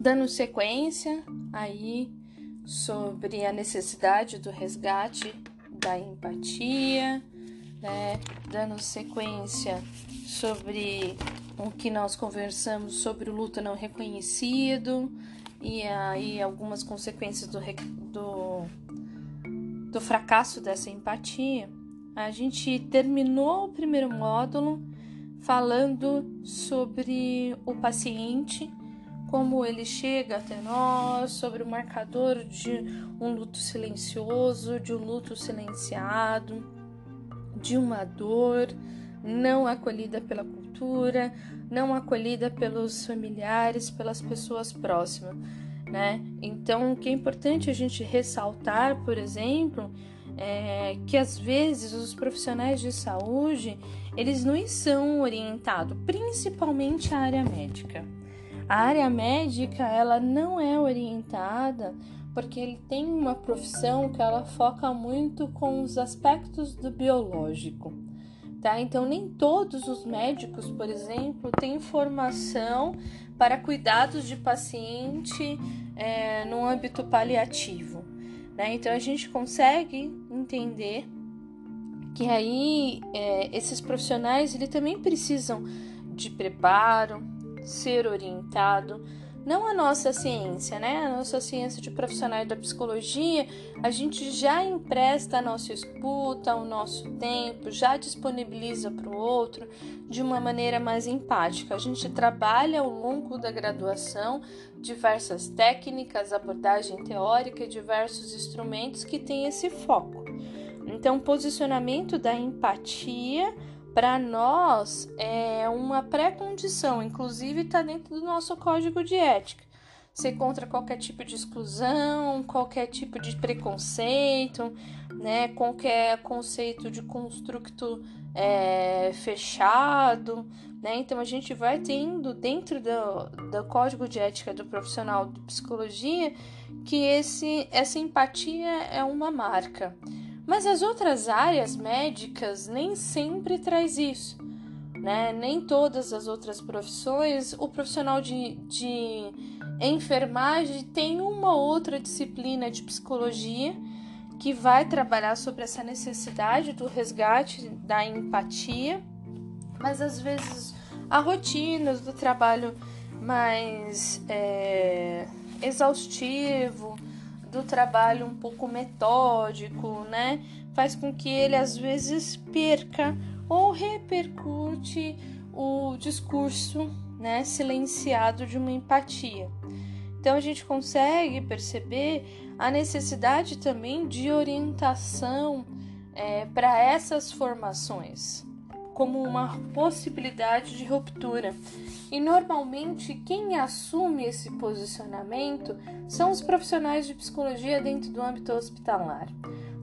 Dando sequência aí sobre a necessidade do resgate da empatia, né? Dando sequência sobre o que nós conversamos sobre o luto não reconhecido e aí algumas consequências do, do, do fracasso dessa empatia. A gente terminou o primeiro módulo falando sobre o paciente, como ele chega até nós, sobre o marcador de um luto silencioso, de um luto silenciado, de uma dor não acolhida pela cultura, não acolhida pelos familiares, pelas pessoas próximas, né? Então, o que é importante a gente ressaltar, por exemplo, é que às vezes os profissionais de saúde eles não são orientados, principalmente a área médica. A área médica ela não é orientada porque ele tem uma profissão que ela foca muito com os aspectos do biológico tá? Então, nem todos os médicos, por exemplo, têm formação para cuidados de paciente é, no âmbito paliativo, né? Então, a gente consegue entender que aí é, esses profissionais ele também precisam de preparo, ser orientado não a nossa ciência, né? A nossa ciência de profissionais da psicologia, a gente já empresta a nossa escuta, o nosso tempo, já disponibiliza para o outro de uma maneira mais empática. A gente trabalha ao longo da graduação diversas técnicas, abordagem teórica e diversos instrumentos que têm esse foco. Então, posicionamento da empatia para nós é uma pré-condição, inclusive está dentro do nosso código de ética. Ser contra qualquer tipo de exclusão, qualquer tipo de preconceito, né, qualquer conceito de construto é, fechado, né? Então a gente vai tendo dentro do, do código de ética do profissional de psicologia que esse, essa empatia é uma marca. Mas as outras áreas médicas nem sempre traz isso, né? Nem todas as outras profissões, o profissional de, de enfermagem tem uma outra disciplina de psicologia que vai trabalhar sobre essa necessidade do resgate da empatia, mas às vezes a rotina do trabalho mais é, exaustivo, do trabalho um pouco metódico, né? Faz com que ele às vezes perca ou repercute o discurso, né, silenciado de uma empatia. Então a gente consegue perceber a necessidade também de orientação é, para essas formações, como uma possibilidade de ruptura. E normalmente quem assume esse posicionamento são os profissionais de psicologia dentro do âmbito hospitalar.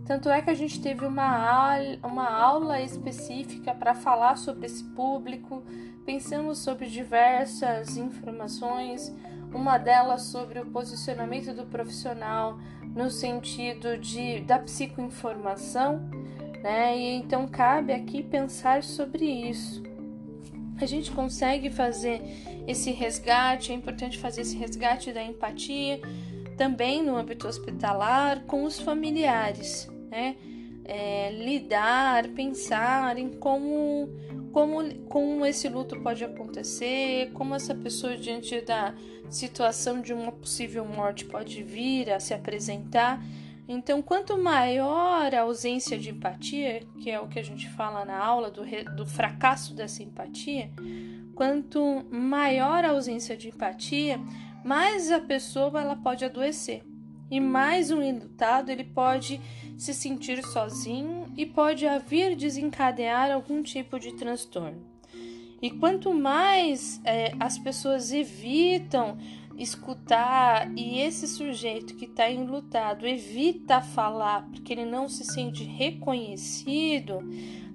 Tanto é que a gente teve uma, uma aula específica para falar sobre esse público, pensamos sobre diversas informações, uma delas sobre o posicionamento do profissional no sentido de, da psicoinformação, né? E então cabe aqui pensar sobre isso a gente consegue fazer esse resgate, é importante fazer esse resgate da empatia também no âmbito hospitalar com os familiares, né? É, lidar, pensar em como, como, como esse luto pode acontecer, como essa pessoa, diante da situação de uma possível morte, pode vir a se apresentar então, quanto maior a ausência de empatia, que é o que a gente fala na aula do, do fracasso dessa empatia, quanto maior a ausência de empatia, mais a pessoa ela pode adoecer. E mais um enlutado ele pode se sentir sozinho e pode vir desencadear algum tipo de transtorno. E quanto mais é, as pessoas evitam escutar e esse sujeito que está enlutado evita falar porque ele não se sente reconhecido,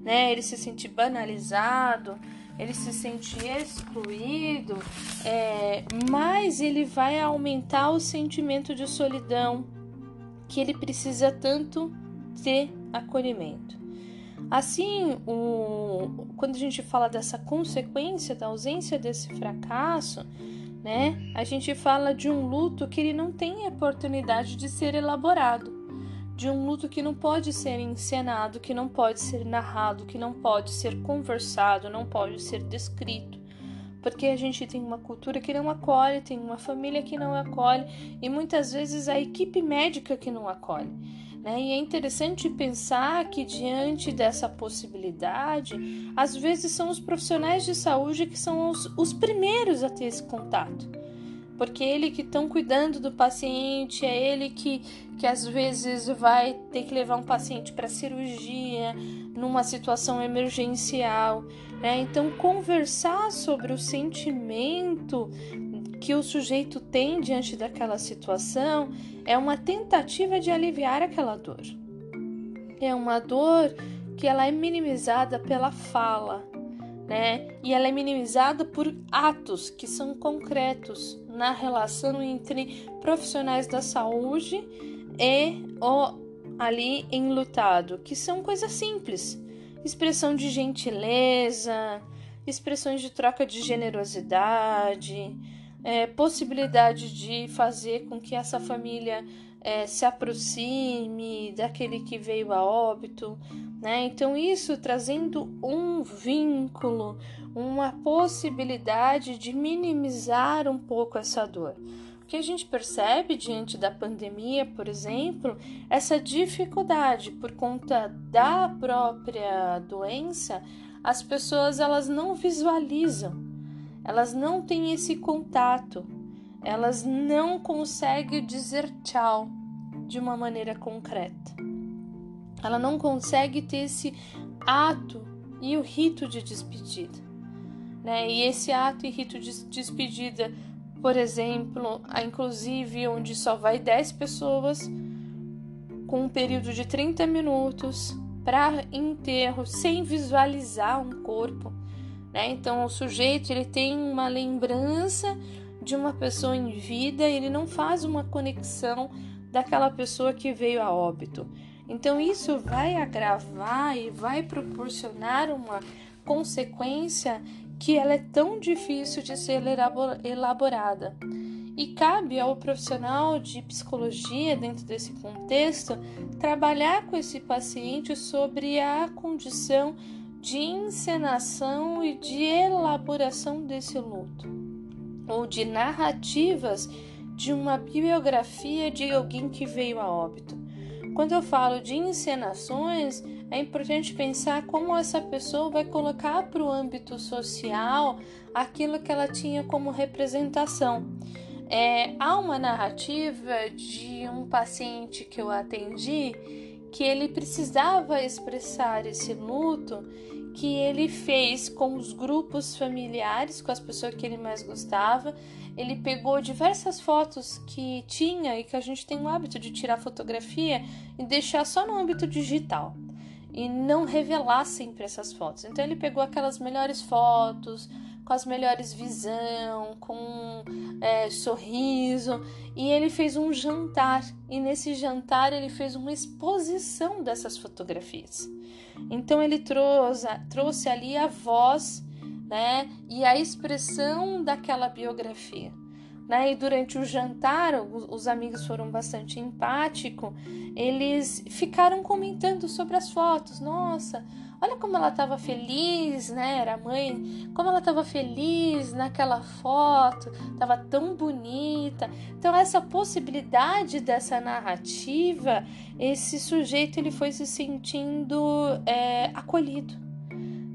né? Ele se sente banalizado, ele se sente excluído, é, mais ele vai aumentar o sentimento de solidão que ele precisa tanto ter acolhimento. Assim, o, quando a gente fala dessa consequência da ausência desse fracasso, né? A gente fala de um luto que ele não tem oportunidade de ser elaborado, de um luto que não pode ser encenado, que não pode ser narrado, que não pode ser conversado, não pode ser descrito. Porque a gente tem uma cultura que não acolhe, tem uma família que não acolhe e muitas vezes a equipe médica que não acolhe. Né? E é interessante pensar que, diante dessa possibilidade, às vezes são os profissionais de saúde que são os, os primeiros a ter esse contato. Porque é ele que estão cuidando do paciente, é ele que, que às vezes vai ter que levar um paciente para cirurgia, numa situação emergencial. Né? Então, conversar sobre o sentimento que o sujeito tem diante daquela situação é uma tentativa de aliviar aquela dor. É uma dor que ela é minimizada pela fala, né? E ela é minimizada por atos que são concretos na relação entre profissionais da saúde e o ali enlutado, que são coisas simples, expressão de gentileza, expressões de troca de generosidade, é, possibilidade de fazer com que essa família é, se aproxime daquele que veio a óbito, né? Então, isso trazendo um vínculo, uma possibilidade de minimizar um pouco essa dor. O que a gente percebe diante da pandemia, por exemplo, essa dificuldade por conta da própria doença, as pessoas elas não visualizam elas não têm esse contato, elas não conseguem dizer tchau de uma maneira concreta. Ela não consegue ter esse ato e o rito de despedida. Né? E esse ato e rito de despedida, por exemplo, inclusive onde só vai 10 pessoas, com um período de 30 minutos para enterro, sem visualizar um corpo, né? Então, o sujeito ele tem uma lembrança de uma pessoa em vida, ele não faz uma conexão daquela pessoa que veio a óbito. Então, isso vai agravar e vai proporcionar uma consequência que ela é tão difícil de ser elaborada. E cabe ao profissional de psicologia, dentro desse contexto, trabalhar com esse paciente sobre a condição de encenação e de elaboração desse luto, ou de narrativas de uma biografia de alguém que veio a óbito. Quando eu falo de encenações, é importante pensar como essa pessoa vai colocar para o âmbito social aquilo que ela tinha como representação. É, há uma narrativa de um paciente que eu atendi que ele precisava expressar esse luto que ele fez com os grupos familiares, com as pessoas que ele mais gostava. Ele pegou diversas fotos que tinha e que a gente tem o hábito de tirar fotografia e deixar só no âmbito digital e não revelar sempre essas fotos. Então ele pegou aquelas melhores fotos, com as melhores visão, com é, sorriso, e ele fez um jantar. E nesse jantar ele fez uma exposição dessas fotografias. Então ele trouxe, trouxe ali a voz, né, e a expressão daquela biografia. Né? E durante o jantar, os amigos foram bastante empáticos, eles ficaram comentando sobre as fotos. Nossa, olha como ela estava feliz, né? Era mãe, como ela estava feliz naquela foto, estava tão bonita. Então, essa possibilidade dessa narrativa, esse sujeito ele foi se sentindo é, acolhido.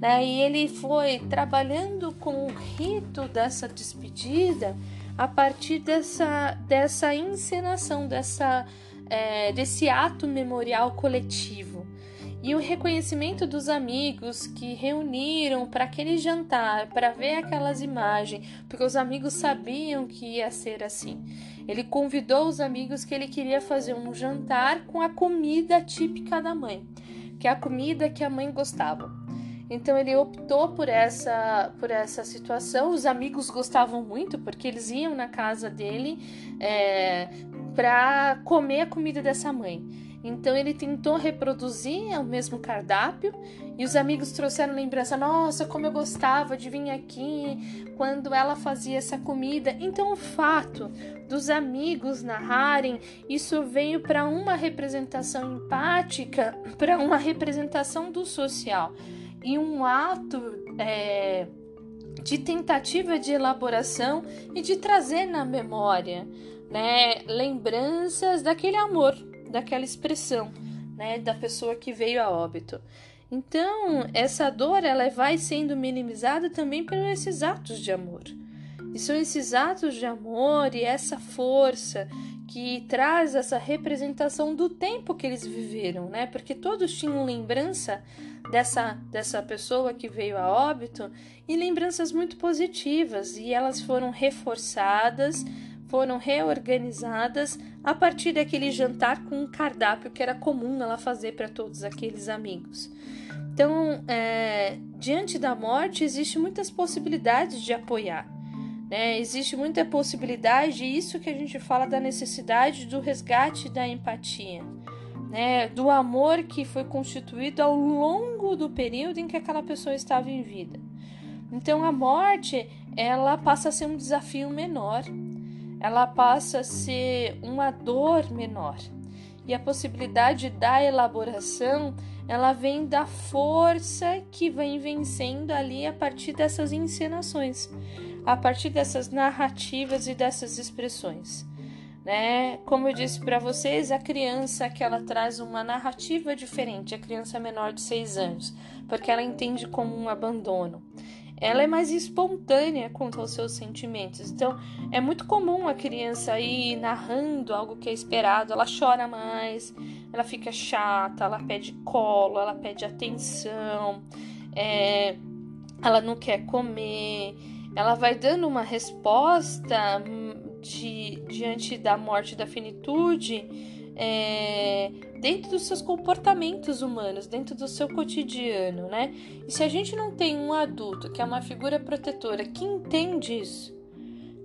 Né? E ele foi trabalhando com o rito dessa despedida a partir dessa, dessa encenação, dessa, é, desse ato memorial coletivo. E o reconhecimento dos amigos que reuniram para aquele jantar, para ver aquelas imagens, porque os amigos sabiam que ia ser assim. Ele convidou os amigos que ele queria fazer um jantar com a comida típica da mãe, que é a comida que a mãe gostava. Então ele optou por essa, por essa situação. Os amigos gostavam muito porque eles iam na casa dele é, para comer a comida dessa mãe. Então ele tentou reproduzir o mesmo cardápio e os amigos trouxeram lembrança: nossa, como eu gostava de vir aqui quando ela fazia essa comida. Então o fato dos amigos narrarem, isso veio para uma representação empática, para uma representação do social e um ato é, de tentativa de elaboração e de trazer na memória né, lembranças daquele amor daquela expressão, né, da pessoa que veio a óbito. Então, essa dor ela vai sendo minimizada também por esses atos de amor. E são esses atos de amor e essa força que traz essa representação do tempo que eles viveram, né? Porque todos tinham lembrança dessa dessa pessoa que veio a óbito e lembranças muito positivas e elas foram reforçadas foram reorganizadas a partir daquele jantar com um cardápio que era comum ela fazer para todos aqueles amigos. Então, é, diante da morte, existe muitas possibilidades de apoiar. Né? Existe muita possibilidade, isso que a gente fala da necessidade do resgate da empatia, né? do amor que foi constituído ao longo do período em que aquela pessoa estava em vida. Então, a morte ela passa a ser um desafio menor ela passa a ser uma dor menor. E a possibilidade da elaboração, ela vem da força que vem vencendo ali a partir dessas encenações, a partir dessas narrativas e dessas expressões. Né? Como eu disse para vocês, a criança que ela traz uma narrativa diferente, a criança menor de 6 anos, porque ela entende como um abandono ela é mais espontânea quanto aos seus sentimentos. Então, é muito comum a criança ir narrando algo que é esperado, ela chora mais, ela fica chata, ela pede colo, ela pede atenção, é, ela não quer comer, ela vai dando uma resposta hum, de, diante da morte da finitude é, dentro dos seus comportamentos humanos, dentro do seu cotidiano, né? E se a gente não tem um adulto que é uma figura protetora que entende isso,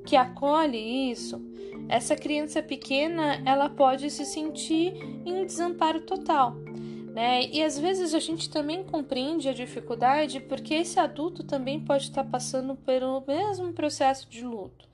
que acolhe isso, essa criança pequena ela pode se sentir em um desamparo total. Né? E às vezes a gente também compreende a dificuldade porque esse adulto também pode estar passando pelo mesmo processo de luto.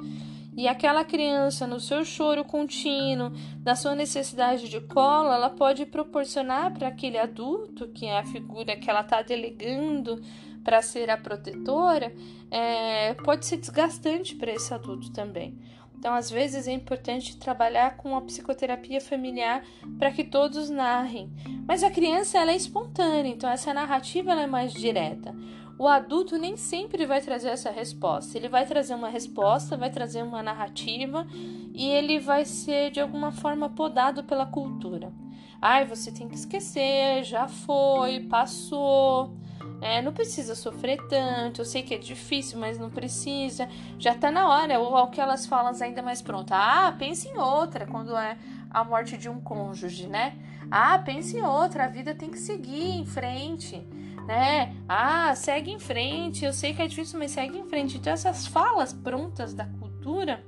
E aquela criança, no seu choro contínuo, na sua necessidade de colo, ela pode proporcionar para aquele adulto, que é a figura que ela está delegando para ser a protetora, é, pode ser desgastante para esse adulto também. Então, às vezes é importante trabalhar com a psicoterapia familiar para que todos narrem. Mas a criança ela é espontânea, então essa narrativa ela é mais direta. O adulto nem sempre vai trazer essa resposta. Ele vai trazer uma resposta, vai trazer uma narrativa e ele vai ser de alguma forma podado pela cultura. Ai, você tem que esquecer, já foi, passou. É, não precisa sofrer tanto. Eu sei que é difícil, mas não precisa. Já tá na hora. Ou aquelas falas ainda mais prontas. Ah, pense em outra quando é a morte de um cônjuge, né? Ah, pense em outra. A vida tem que seguir em frente né? Ah, segue em frente. Eu sei que é difícil, mas segue em frente. Então, essas falas prontas da cultura,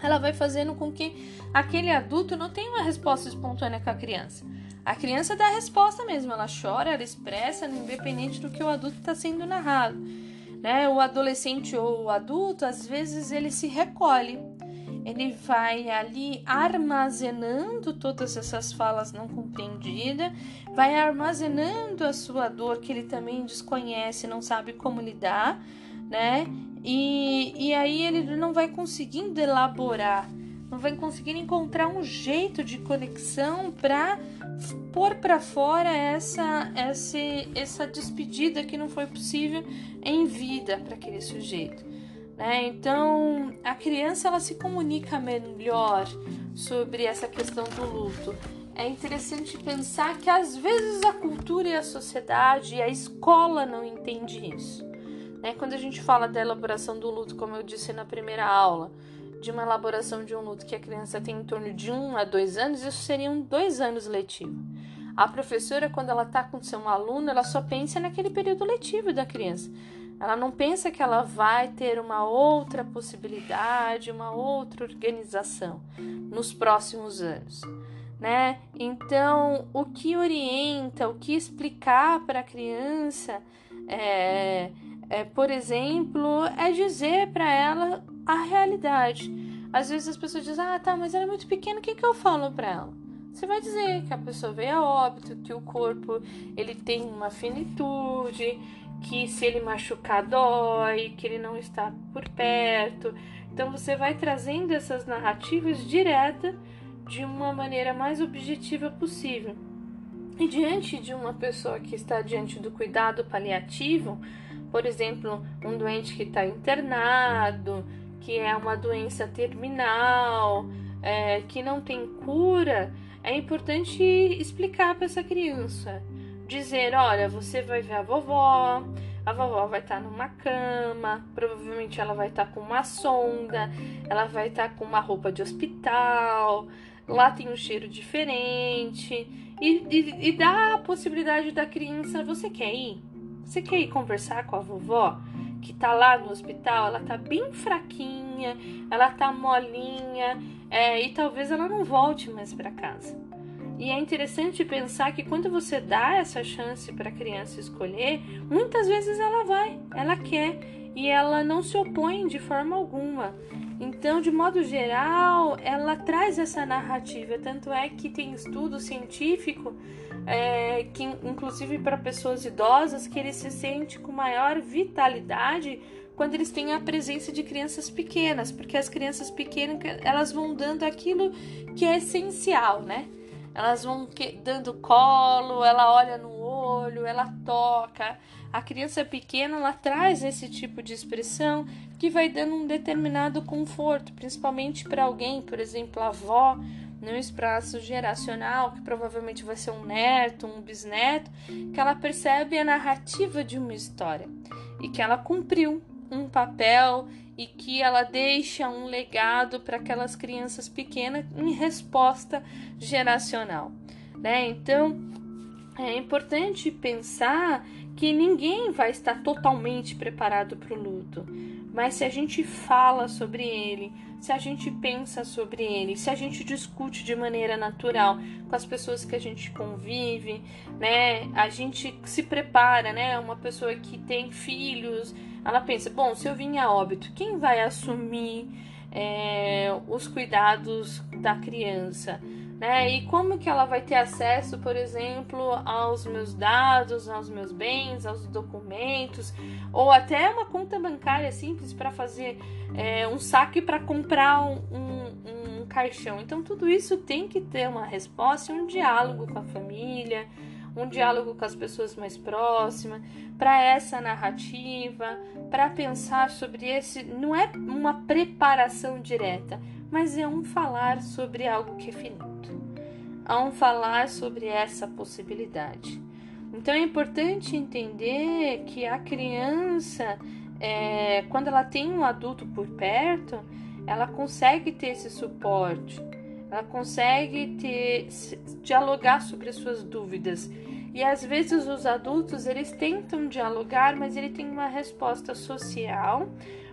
ela vai fazendo com que aquele adulto não tenha uma resposta espontânea com a criança. A criança dá a resposta mesmo, ela chora, ela expressa, independente do que o adulto está sendo narrado. Né? O adolescente ou o adulto, às vezes, ele se recolhe ele vai ali armazenando todas essas falas não compreendidas, vai armazenando a sua dor que ele também desconhece, não sabe como lidar, né? E, e aí ele não vai conseguindo elaborar, não vai conseguir encontrar um jeito de conexão para pôr para fora essa, essa, essa despedida que não foi possível em vida para aquele sujeito. Né? Então, a criança ela se comunica melhor sobre essa questão do luto. É interessante pensar que às vezes a cultura e a sociedade e a escola não entende isso. Né? Quando a gente fala da elaboração do luto, como eu disse na primeira aula, de uma elaboração de um luto que a criança tem em torno de um a dois anos, isso seriam dois anos letivo. A professora, quando ela está com seu aluno, ela só pensa naquele período letivo da criança. Ela não pensa que ela vai ter uma outra possibilidade, uma outra organização nos próximos anos. né? Então, o que orienta, o que explicar para a criança, é, é, por exemplo, é dizer para ela a realidade. Às vezes as pessoas dizem, ah, tá, mas ela é muito pequena, o que, que eu falo para ela? Você vai dizer que a pessoa veio a óbito, que o corpo ele tem uma finitude, que se ele machucar dói, que ele não está por perto. Então você vai trazendo essas narrativas direta de uma maneira mais objetiva possível. E diante de uma pessoa que está diante do cuidado paliativo, por exemplo, um doente que está internado, que é uma doença terminal, é, que não tem cura, é importante explicar para essa criança. Dizer: olha, você vai ver a vovó, a vovó vai estar tá numa cama, provavelmente ela vai estar tá com uma sonda, ela vai estar tá com uma roupa de hospital, lá tem um cheiro diferente. E, e, e dá a possibilidade da criança: você quer ir? Você quer ir conversar com a vovó? que tá lá no hospital, ela tá bem fraquinha, ela tá molinha, é, e talvez ela não volte mais para casa. E é interessante pensar que quando você dá essa chance para a criança escolher, muitas vezes ela vai, ela quer e ela não se opõe de forma alguma. Então, de modo geral, ela traz essa narrativa. Tanto é que tem estudo científico é, que, inclusive para pessoas idosas, que eles se sentem com maior vitalidade quando eles têm a presença de crianças pequenas, porque as crianças pequenas elas vão dando aquilo que é essencial, né? Elas vão dando colo, ela olha no olho, ela toca. A criança pequena ela traz esse tipo de expressão que vai dando um determinado conforto, principalmente para alguém, por exemplo, a avó, num espaço geracional, que provavelmente vai ser um neto, um bisneto, que ela percebe a narrativa de uma história e que ela cumpriu um papel e que ela deixa um legado para aquelas crianças pequenas em resposta geracional, né? Então, é importante pensar que ninguém vai estar totalmente preparado para o luto, mas se a gente fala sobre ele, se a gente pensa sobre ele, se a gente discute de maneira natural com as pessoas que a gente convive, né? A gente se prepara, né? Uma pessoa que tem filhos, ela pensa: bom, se eu vim a óbito, quem vai assumir é, os cuidados da criança? Né? E como que ela vai ter acesso, por exemplo, aos meus dados, aos meus bens, aos documentos, ou até uma conta bancária simples para fazer é, um saque para comprar um, um, um caixão. Então, tudo isso tem que ter uma resposta, um diálogo com a família, um diálogo com as pessoas mais próximas, para essa narrativa, para pensar sobre esse. Não é uma preparação direta, mas é um falar sobre algo que é finito, é um falar sobre essa possibilidade. Então é importante entender que a criança, é, quando ela tem um adulto por perto, ela consegue ter esse suporte, ela consegue ter, dialogar sobre as suas dúvidas e às vezes os adultos eles tentam dialogar, mas ele tem uma resposta social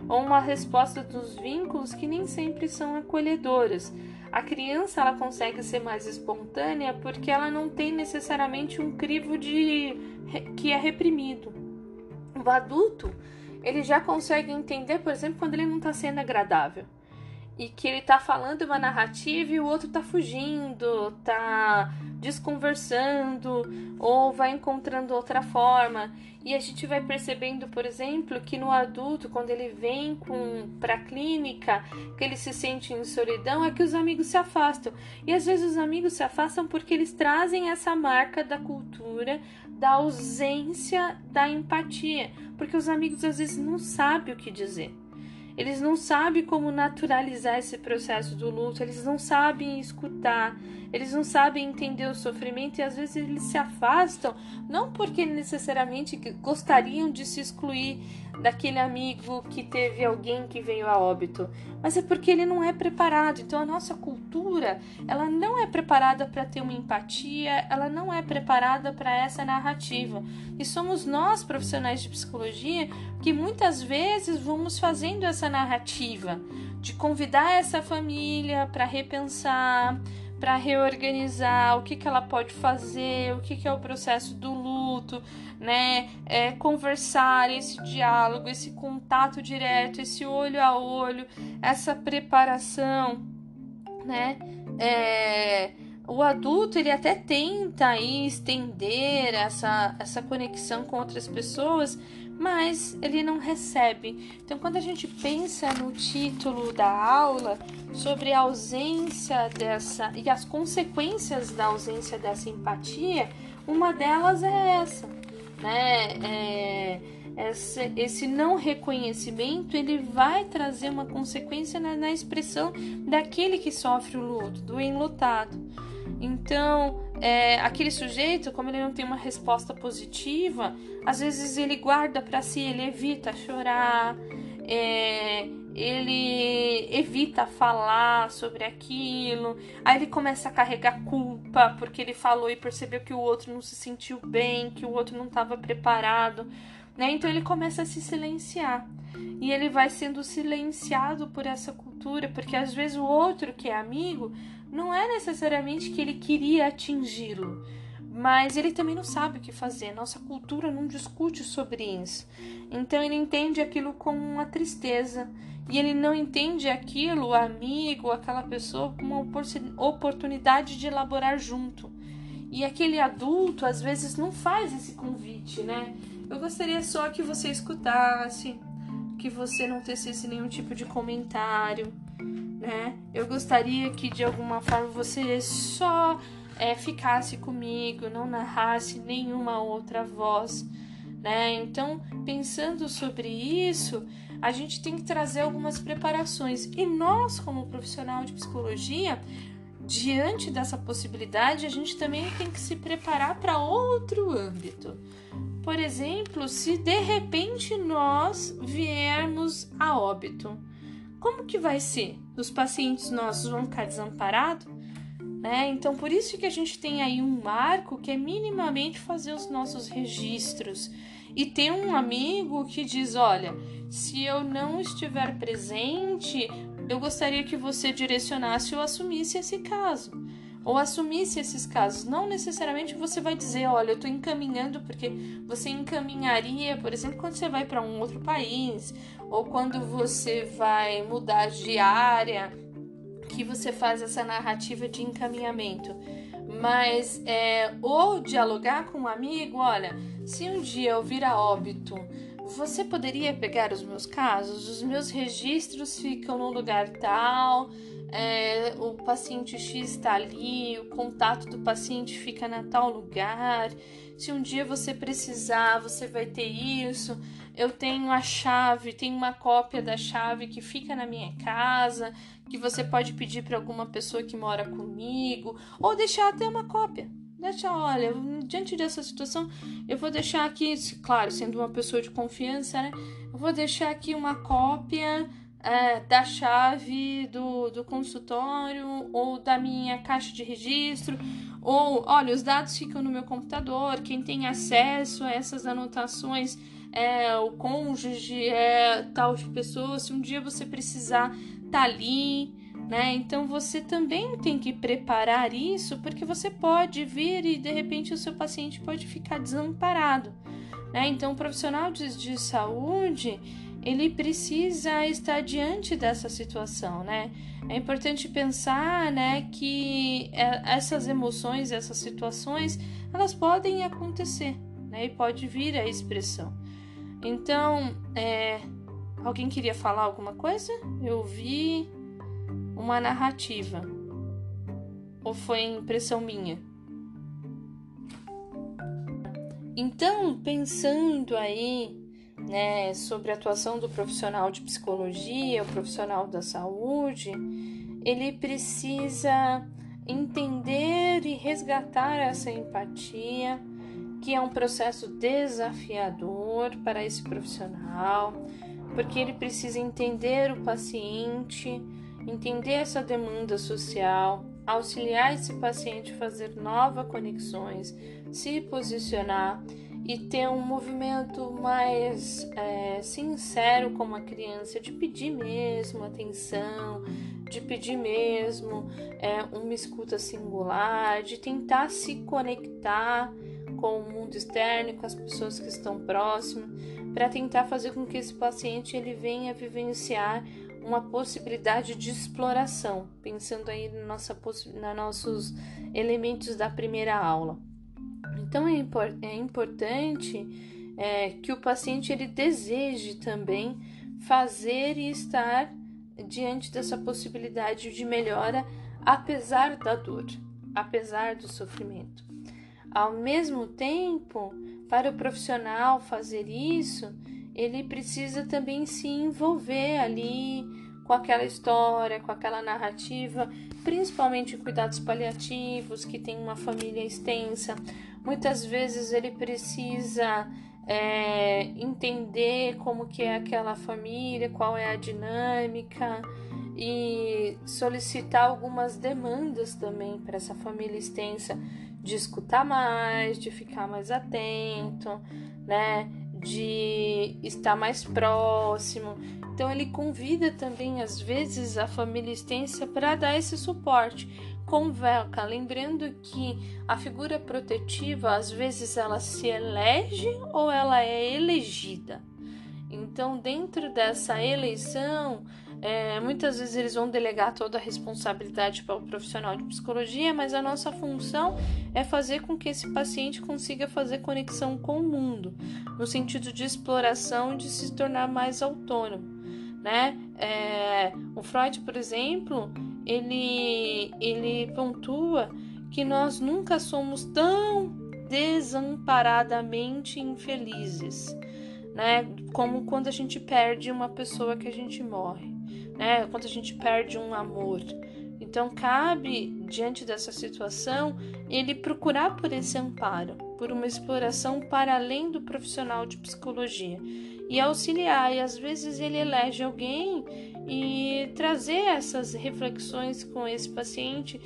ou uma resposta dos vínculos que nem sempre são acolhedoras. A criança ela consegue ser mais espontânea porque ela não tem necessariamente um crivo de que é reprimido. O adulto ele já consegue entender, por exemplo, quando ele não está sendo agradável e que ele tá falando uma narrativa e o outro tá fugindo, tá desconversando ou vai encontrando outra forma. E a gente vai percebendo, por exemplo, que no adulto, quando ele vem com para a clínica, que ele se sente em solidão, é que os amigos se afastam. E às vezes os amigos se afastam porque eles trazem essa marca da cultura, da ausência da empatia, porque os amigos às vezes não sabem o que dizer. Eles não sabem como naturalizar esse processo do luto, eles não sabem escutar, eles não sabem entender o sofrimento e às vezes eles se afastam, não porque necessariamente gostariam de se excluir daquele amigo que teve alguém que veio a óbito, mas é porque ele não é preparado. Então a nossa cultura, ela não é preparada para ter uma empatia, ela não é preparada para essa narrativa. E somos nós, profissionais de psicologia, que muitas vezes vamos fazendo essa narrativa de convidar essa família para repensar, para reorganizar o que, que ela pode fazer, o que, que é o processo do luto, né? É, conversar, esse diálogo, esse contato direto, esse olho a olho, essa preparação, né? É, o adulto ele até tenta aí estender essa, essa conexão com outras pessoas, mas ele não recebe. Então, quando a gente pensa no título da aula sobre a ausência dessa e as consequências da ausência dessa empatia, uma delas é essa, né? É, esse, esse não reconhecimento ele vai trazer uma consequência na, na expressão daquele que sofre o luto, do enlutado. Então, é, aquele sujeito, como ele não tem uma resposta positiva, às vezes ele guarda para si, ele evita chorar, é, ele evita falar sobre aquilo, aí ele começa a carregar culpa porque ele falou e percebeu que o outro não se sentiu bem, que o outro não estava preparado, né? Então ele começa a se silenciar e ele vai sendo silenciado por essa cultura, porque às vezes o outro que é amigo não é necessariamente que ele queria atingi-lo, mas ele também não sabe o que fazer. Nossa cultura não discute sobre isso. Então ele entende aquilo como uma tristeza e ele não entende aquilo, o amigo, aquela pessoa, como uma oportunidade de elaborar junto. E aquele adulto às vezes não faz esse convite, né? Eu gostaria só que você escutasse, que você não tecesse nenhum tipo de comentário né? Eu gostaria que de alguma forma você só é, ficasse comigo, não narrasse nenhuma outra voz, né? Então, pensando sobre isso, a gente tem que trazer algumas preparações. E nós, como profissional de psicologia, diante dessa possibilidade, a gente também tem que se preparar para outro âmbito. Por exemplo, se de repente nós viermos a óbito, como que vai ser? Os pacientes nossos vão ficar desamparados? Né? Então, por isso que a gente tem aí um marco que é minimamente fazer os nossos registros. E tem um amigo que diz: olha, se eu não estiver presente, eu gostaria que você direcionasse ou assumisse esse caso ou assumisse esses casos. Não necessariamente você vai dizer, olha, eu estou encaminhando, porque você encaminharia, por exemplo, quando você vai para um outro país, ou quando você vai mudar de área, que você faz essa narrativa de encaminhamento. Mas, é, ou dialogar com um amigo, olha, se um dia eu vir a óbito, você poderia pegar os meus casos? Os meus registros ficam no lugar tal, é, o paciente X está ali, o contato do paciente fica na tal lugar. Se um dia você precisar, você vai ter isso. Eu tenho a chave, tenho uma cópia da chave que fica na minha casa, que você pode pedir para alguma pessoa que mora comigo, ou deixar até uma cópia. Deixa, olha, diante dessa situação, eu vou deixar aqui, claro, sendo uma pessoa de confiança, né? Eu vou deixar aqui uma cópia é, da chave do, do consultório ou da minha caixa de registro, ou olha, os dados ficam no meu computador, quem tem acesso a essas anotações é o cônjuge, é tal pessoa, se um dia você precisar, tá ali. Né? Então você também tem que preparar isso porque você pode vir e de repente o seu paciente pode ficar desamparado. Né? Então, o profissional de, de saúde ele precisa estar diante dessa situação, né? É importante pensar, né, que é, essas emoções, essas situações, elas podem acontecer, né? E pode vir a expressão. Então, é, alguém queria falar alguma coisa? Eu vi uma narrativa. Ou foi impressão minha? Então, pensando aí né, sobre a atuação do profissional de psicologia, o profissional da saúde, ele precisa entender e resgatar essa empatia, que é um processo desafiador para esse profissional, porque ele precisa entender o paciente, entender essa demanda social, auxiliar esse paciente a fazer novas conexões, se posicionar e ter um movimento mais é, sincero com a criança, de pedir mesmo atenção, de pedir mesmo é, uma escuta singular, de tentar se conectar com o mundo externo, com as pessoas que estão próximas, para tentar fazer com que esse paciente ele venha vivenciar uma possibilidade de exploração, pensando aí na nossa, na nossos elementos da primeira aula. Então é, é importante é, que o paciente ele deseje também fazer e estar diante dessa possibilidade de melhora, apesar da dor, apesar do sofrimento. Ao mesmo tempo, para o profissional fazer isso, ele precisa também se envolver ali com aquela história, com aquela narrativa, principalmente cuidados paliativos, que tem uma família extensa. Muitas vezes ele precisa é, entender como que é aquela família, qual é a dinâmica e solicitar algumas demandas também para essa família extensa de escutar mais, de ficar mais atento, né? De estar mais próximo. Então ele convida também às vezes a família extensa para dar esse suporte. Convoca, lembrando que a figura protetiva às vezes ela se elege ou ela é elegida. Então, dentro dessa eleição, é, muitas vezes eles vão delegar toda a responsabilidade para o profissional de psicologia, mas a nossa função é fazer com que esse paciente consiga fazer conexão com o mundo, no sentido de exploração e de se tornar mais autônomo. Né? É, o Freud, por exemplo, ele, ele pontua que nós nunca somos tão desamparadamente infelizes, né? Como quando a gente perde uma pessoa que a gente morre né? Quando a gente perde um amor. Então, cabe, diante dessa situação, ele procurar por esse amparo, por uma exploração para além do profissional de psicologia e auxiliar. E às vezes ele elege alguém e trazer essas reflexões com esse paciente.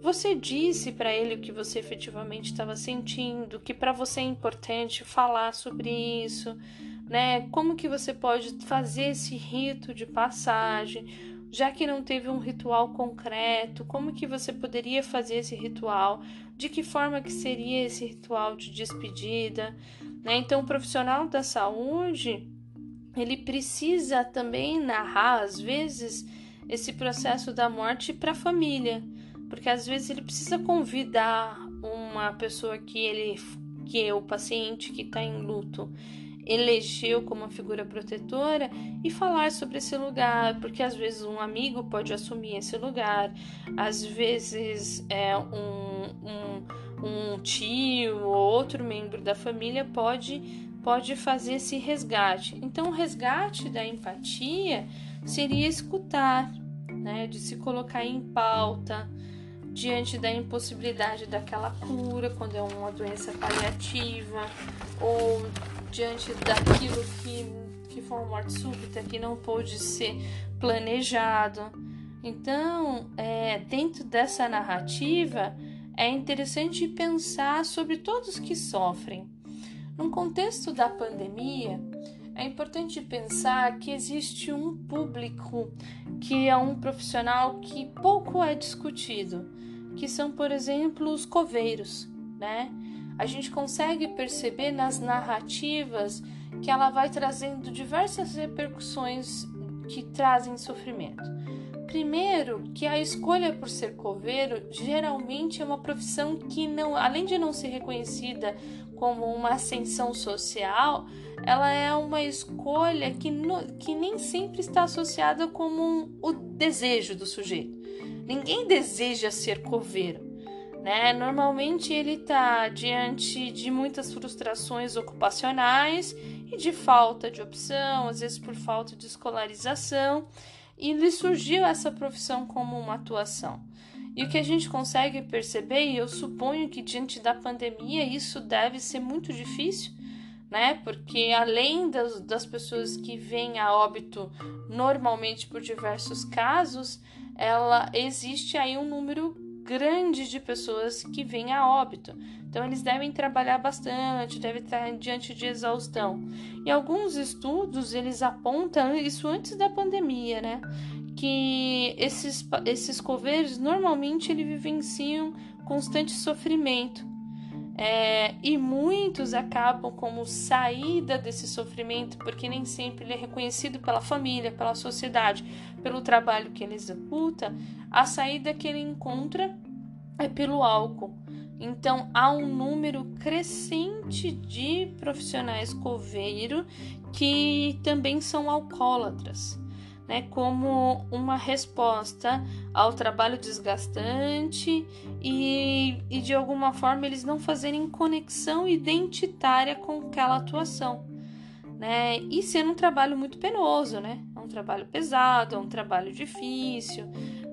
Você disse para ele o que você efetivamente estava sentindo, que para você é importante falar sobre isso né? Como que você pode fazer esse rito de passagem, já que não teve um ritual concreto? Como que você poderia fazer esse ritual? De que forma que seria esse ritual de despedida? Né? Então, o profissional da saúde ele precisa também narrar às vezes esse processo da morte para a família, porque às vezes ele precisa convidar uma pessoa que ele que é o paciente que está em luto elegeu como figura protetora e falar sobre esse lugar, porque às vezes um amigo pode assumir esse lugar, às vezes é um, um, um tio ou outro membro da família pode pode fazer esse resgate. Então, o resgate da empatia seria escutar, né, de se colocar em pauta diante da impossibilidade daquela cura, quando é uma doença paliativa, ou diante daquilo que, que foi uma morte súbita, que não pôde ser planejado. Então, é, dentro dessa narrativa, é interessante pensar sobre todos que sofrem. No contexto da pandemia, é importante pensar que existe um público que é um profissional que pouco é discutido, que são, por exemplo, os coveiros, né? A gente consegue perceber nas narrativas que ela vai trazendo diversas repercussões que trazem sofrimento. Primeiro, que a escolha por ser coveiro geralmente é uma profissão que não, além de não ser reconhecida como uma ascensão social, ela é uma escolha que, no, que nem sempre está associada como um, o desejo do sujeito. Ninguém deseja ser coveiro né? Normalmente ele está diante de muitas frustrações ocupacionais e de falta de opção, às vezes por falta de escolarização, e lhe surgiu essa profissão como uma atuação. E o que a gente consegue perceber, e eu suponho que diante da pandemia isso deve ser muito difícil, né? Porque além das, das pessoas que vêm a óbito normalmente por diversos casos, ela existe aí um número grande de pessoas que vêm a óbito. Então, eles devem trabalhar bastante, devem estar diante de exaustão. E alguns estudos, eles apontam isso antes da pandemia, né? Que esses, esses coveiros, normalmente, eles vivenciam constante sofrimento. É, e muitos acabam como saída desse sofrimento, porque nem sempre ele é reconhecido pela família, pela sociedade, pelo trabalho que ele executa. A saída que ele encontra é pelo álcool. Então há um número crescente de profissionais coveiro que também são alcoólatras né, como uma resposta ao trabalho desgastante e, e de alguma forma eles não fazerem conexão identitária com aquela atuação. Né? E sendo um trabalho muito penoso, né? É um trabalho pesado, é um trabalho difícil,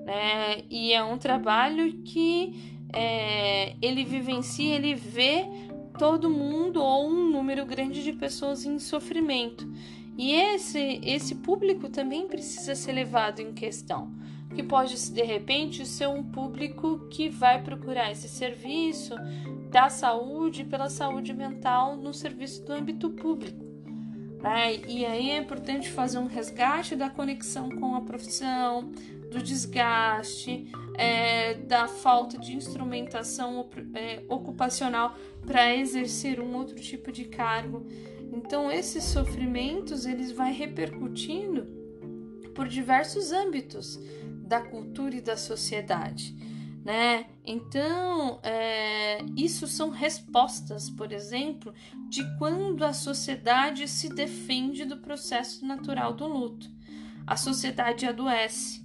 né? E é um trabalho que é, ele vivencia, ele vê todo mundo ou um número grande de pessoas em sofrimento. E esse, esse público também precisa ser levado em questão, que pode de repente ser um público que vai procurar esse serviço da saúde pela saúde mental no serviço do âmbito público. Né? E aí é importante fazer um resgate da conexão com a profissão, do desgaste, é, da falta de instrumentação é, ocupacional para exercer um outro tipo de cargo. Então esses sofrimentos eles vai repercutindo por diversos âmbitos da cultura e da sociedade, né? Então é, isso são respostas, por exemplo, de quando a sociedade se defende do processo natural do luto. A sociedade adoece,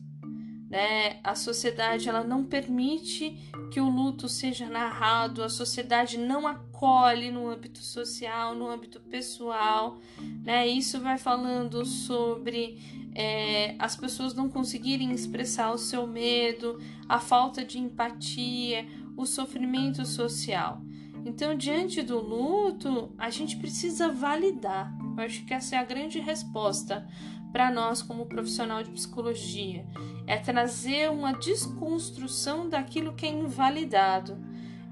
né? A sociedade ela não permite que o luto seja narrado, a sociedade não acolhe no âmbito social, no âmbito pessoal, né? Isso vai falando sobre é, as pessoas não conseguirem expressar o seu medo, a falta de empatia, o sofrimento social. Então, diante do luto, a gente precisa validar. Eu acho que essa é a grande resposta para nós como profissional de psicologia. É trazer uma desconstrução daquilo que é invalidado.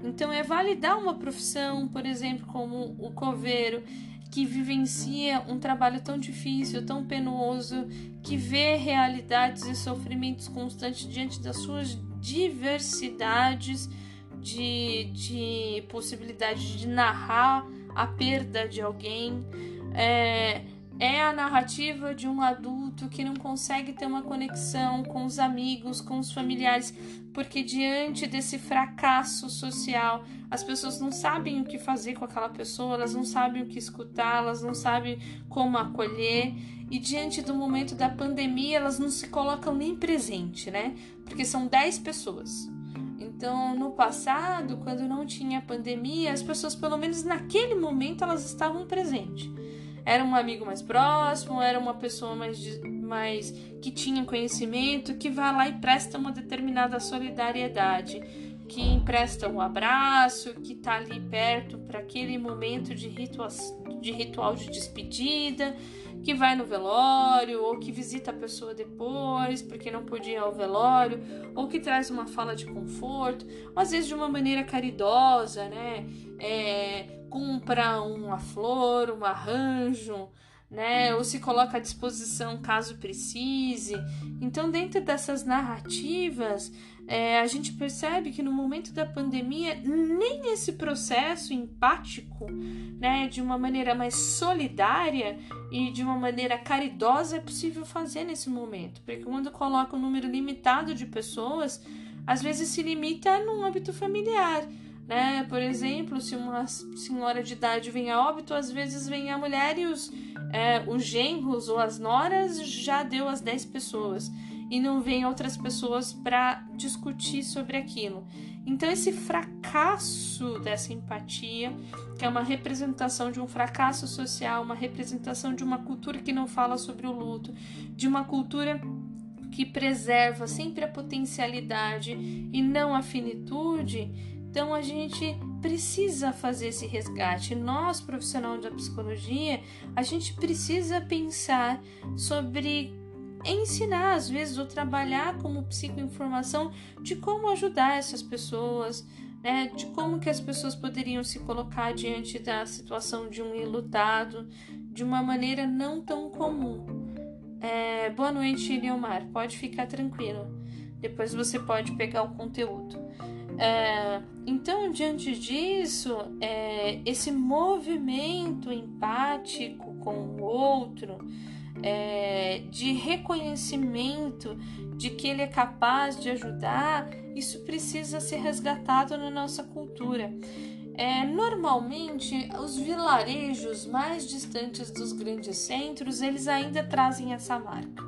Então, é validar uma profissão, por exemplo, como o coveiro, que vivencia um trabalho tão difícil, tão penoso, que vê realidades e sofrimentos constantes diante das suas diversidades de, de possibilidade de narrar a perda de alguém. É, é a narrativa de um adulto que não consegue ter uma conexão com os amigos, com os familiares, porque diante desse fracasso social, as pessoas não sabem o que fazer com aquela pessoa, elas não sabem o que escutar, elas não sabem como acolher, e diante do momento da pandemia, elas não se colocam nem presente, né? Porque são 10 pessoas. Então, no passado, quando não tinha pandemia, as pessoas, pelo menos naquele momento, elas estavam presentes era um amigo mais próximo, era uma pessoa mais, mais que tinha conhecimento, que vai lá e presta uma determinada solidariedade, que empresta um abraço, que está ali perto para aquele momento de ritual, de ritual de despedida, que vai no velório, ou que visita a pessoa depois, porque não podia ir ao velório, ou que traz uma fala de conforto, às vezes de uma maneira caridosa, né? É, compra uma flor, um arranjo, né? Ou se coloca à disposição caso precise. Então, dentro dessas narrativas, é, a gente percebe que no momento da pandemia, nem esse processo empático, né, de uma maneira mais solidária e de uma maneira caridosa é possível fazer nesse momento. Porque quando coloca um número limitado de pessoas, às vezes se limita num âmbito familiar né? Por exemplo, se uma senhora de idade vem a óbito, às vezes vem a mulher e os, é, os genros ou as noras já deu as 10 pessoas e não vem outras pessoas para discutir sobre aquilo. Então, esse fracasso dessa empatia, que é uma representação de um fracasso social, uma representação de uma cultura que não fala sobre o luto, de uma cultura que preserva sempre a potencialidade e não a finitude, então a gente precisa fazer esse resgate. Nós, profissionais da psicologia, a gente precisa pensar sobre ensinar, às vezes, ou trabalhar como psicoinformação de como ajudar essas pessoas, né, de como que as pessoas poderiam se colocar diante da situação de um ilutado de uma maneira não tão comum. É, boa noite, Leomar. Pode ficar tranquilo. Depois você pode pegar o conteúdo. É, então, diante disso, é, esse movimento empático com o outro, é, de reconhecimento de que ele é capaz de ajudar, isso precisa ser resgatado na nossa cultura. É, normalmente, os vilarejos mais distantes dos grandes centros, eles ainda trazem essa marca.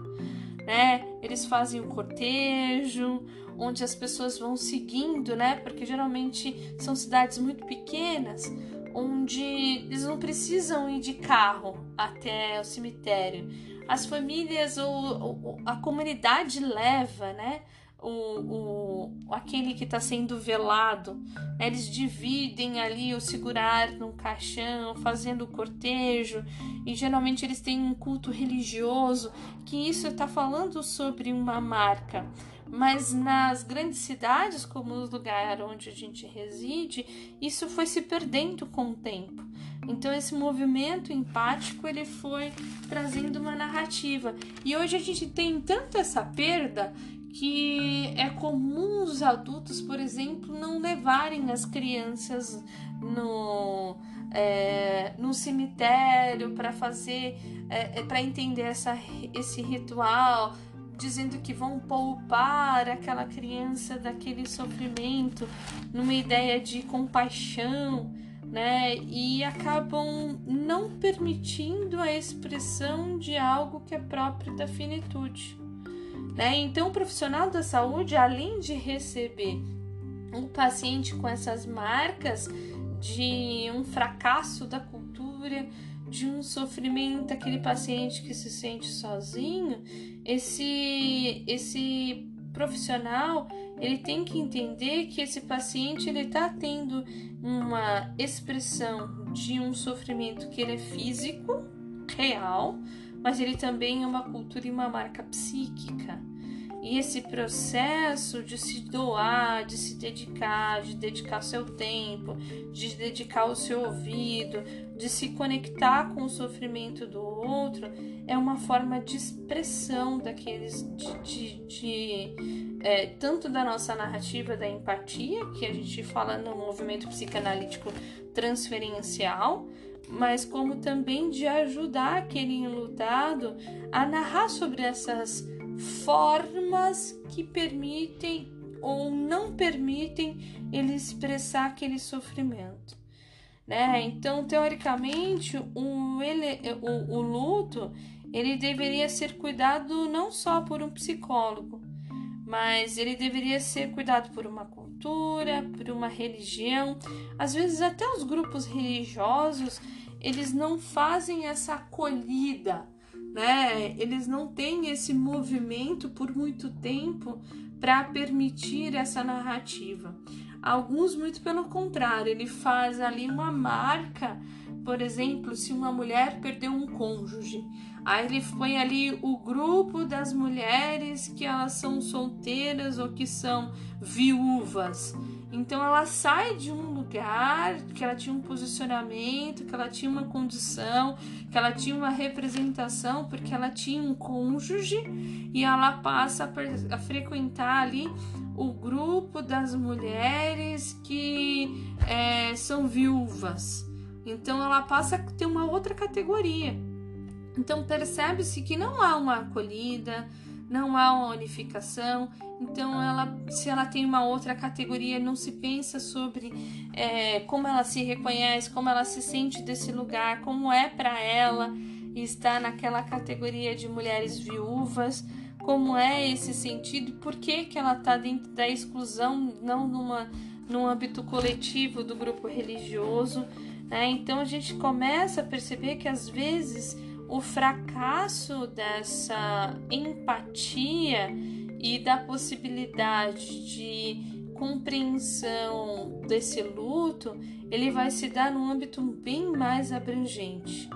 Né? Eles fazem o cortejo, onde as pessoas vão seguindo, né? Porque geralmente são cidades muito pequenas, onde eles não precisam ir de carro até o cemitério. As famílias ou, a comunidade leva, né? O, o, aquele que está sendo velado, né? eles dividem ali o segurar num caixão, fazendo o cortejo, e geralmente eles têm um culto religioso, que isso está falando sobre uma marca. Mas nas grandes cidades, como o lugar onde a gente reside, isso foi se perdendo com o tempo. Então esse movimento empático ele foi trazendo uma narrativa. E hoje a gente tem tanto essa perda que é comum os adultos, por exemplo, não levarem as crianças no, é, no cemitério para fazer, é, é para entender essa, esse ritual, dizendo que vão poupar aquela criança daquele sofrimento, numa ideia de compaixão, né? E acabam não permitindo a expressão de algo que é próprio da finitude. Né? Então, o profissional da saúde, além de receber um paciente com essas marcas de um fracasso da cultura, de um sofrimento, aquele paciente que se sente sozinho, esse esse profissional ele tem que entender que esse paciente ele está tendo uma expressão de um sofrimento que ele é físico, real, mas ele também é uma cultura e uma marca psíquica. E esse processo de se doar, de se dedicar, de dedicar seu tempo, de dedicar o seu ouvido, de se conectar com o sofrimento do outro, é uma forma de expressão daqueles, de, de, de é, tanto da nossa narrativa da empatia, que a gente fala no movimento psicanalítico transferencial, mas como também de ajudar aquele enlutado a narrar sobre essas formas que permitem ou não permitem ele expressar aquele sofrimento. Né? Então, teoricamente, o, ele, o, o luto ele deveria ser cuidado não só por um psicólogo, mas ele deveria ser cuidado por uma cultura, por uma religião. Às vezes, até os grupos religiosos eles não fazem essa acolhida né? Eles não têm esse movimento por muito tempo para permitir essa narrativa. Alguns, muito pelo contrário, ele faz ali uma marca, por exemplo, se uma mulher perdeu um cônjuge, aí ele põe ali o grupo das mulheres que elas são solteiras ou que são viúvas. Então ela sai de um lugar que ela tinha um posicionamento, que ela tinha uma condição, que ela tinha uma representação, porque ela tinha um cônjuge e ela passa a, frequentar ali o grupo das mulheres que é, são viúvas. Então ela passa a ter uma outra categoria. Então percebe-se que não há uma acolhida, não há uma unificação. Então, ela, se ela tem uma outra categoria, não se pensa sobre é, como ela se reconhece, como ela se sente desse lugar, como é para ela estar naquela categoria de mulheres viúvas, como é esse sentido, por que, que ela está dentro da exclusão, não numa, num âmbito coletivo do grupo religioso. Né? Então, a gente começa a perceber que às vezes o fracasso dessa empatia e da possibilidade de compreensão desse luto, ele vai se dar num âmbito bem mais abrangente.